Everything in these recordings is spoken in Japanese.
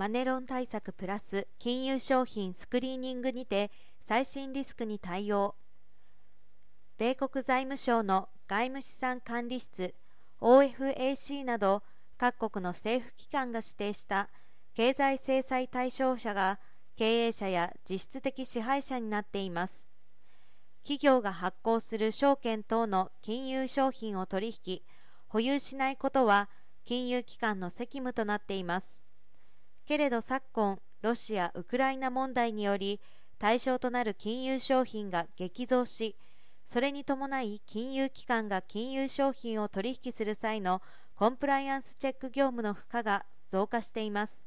マネロン対策プラス金融商品スクリーニングにて最新リスクに対応。米国財務省の外務資産管理室 OFAC など各国の政府機関が指定した経済制裁対象者が経営者や実質的支配者になっています。企業が発行する証券等の金融商品を取引保有しないことは金融機関の責務となっています。けれど昨今ロシア・ウクライナ問題により対象となる金融商品が激増しそれに伴い金融機関が金融商品を取引する際のコンプライアンスチェック業務の負荷が増加しています。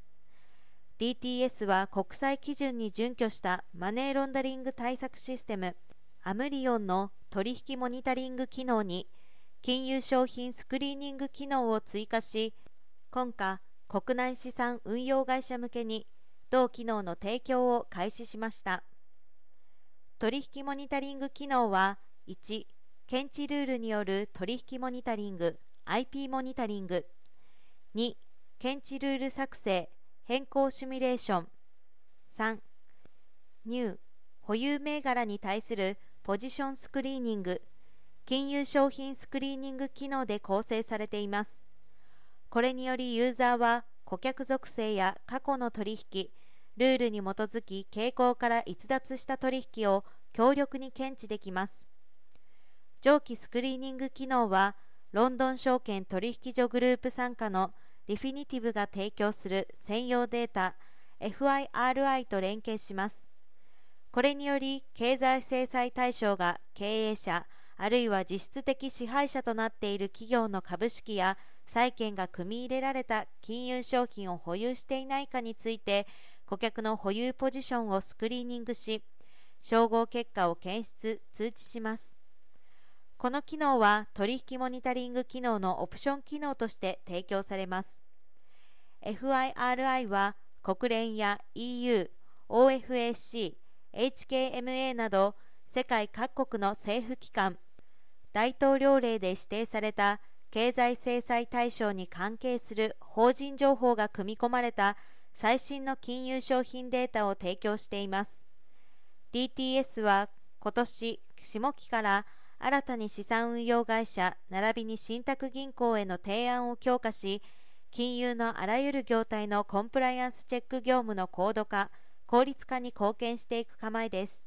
DTS は国際基準に準拠したマネーロンダリング対策システムアムリオンの取引モニタリング機能に金融商品スクリーニング機能を追加し今夏国内資産運用会社向けに同機能の提供を開始しました。取引モニタリング機能は1検知ルールによる取引モニタリング IP モニタリング。2検知ルール作成変更シミュレーション。3ニュー保有銘柄に対するポジションスクリーニング。金融商品スクリーニング機能で構成されています。これによりユーザーは顧客属性や過去の取引ルールに基づき傾向から逸脱した取引を強力に検知できます。上記スクリーニング機能はロンドン証券取引所グループ傘下のリフィニティブが提供する専用データ FIRI と連携します。これにより経済制裁対象が経営者あるいは実質的支配者となっている企業の株式や債券が組み入れられた金融商品を保有していないかについて顧客の保有ポジションをスクリーニングし照合結果を検出通知します。この機能は取引モニタリング機能のオプション機能として提供されます。FIRI は国連や EU、OFAC、HKMA など世界各国の政府機関大統領令で指定された経済制裁対象に関係する法人情報が組み込まれた最新の金融商品データを提供しています。DTS は今年下期から新たに資産運用会社並びに信託銀行への提案を強化し金融のあらゆる業態のコンプライアンスチェック業務の高度化効率化に貢献していく構えです。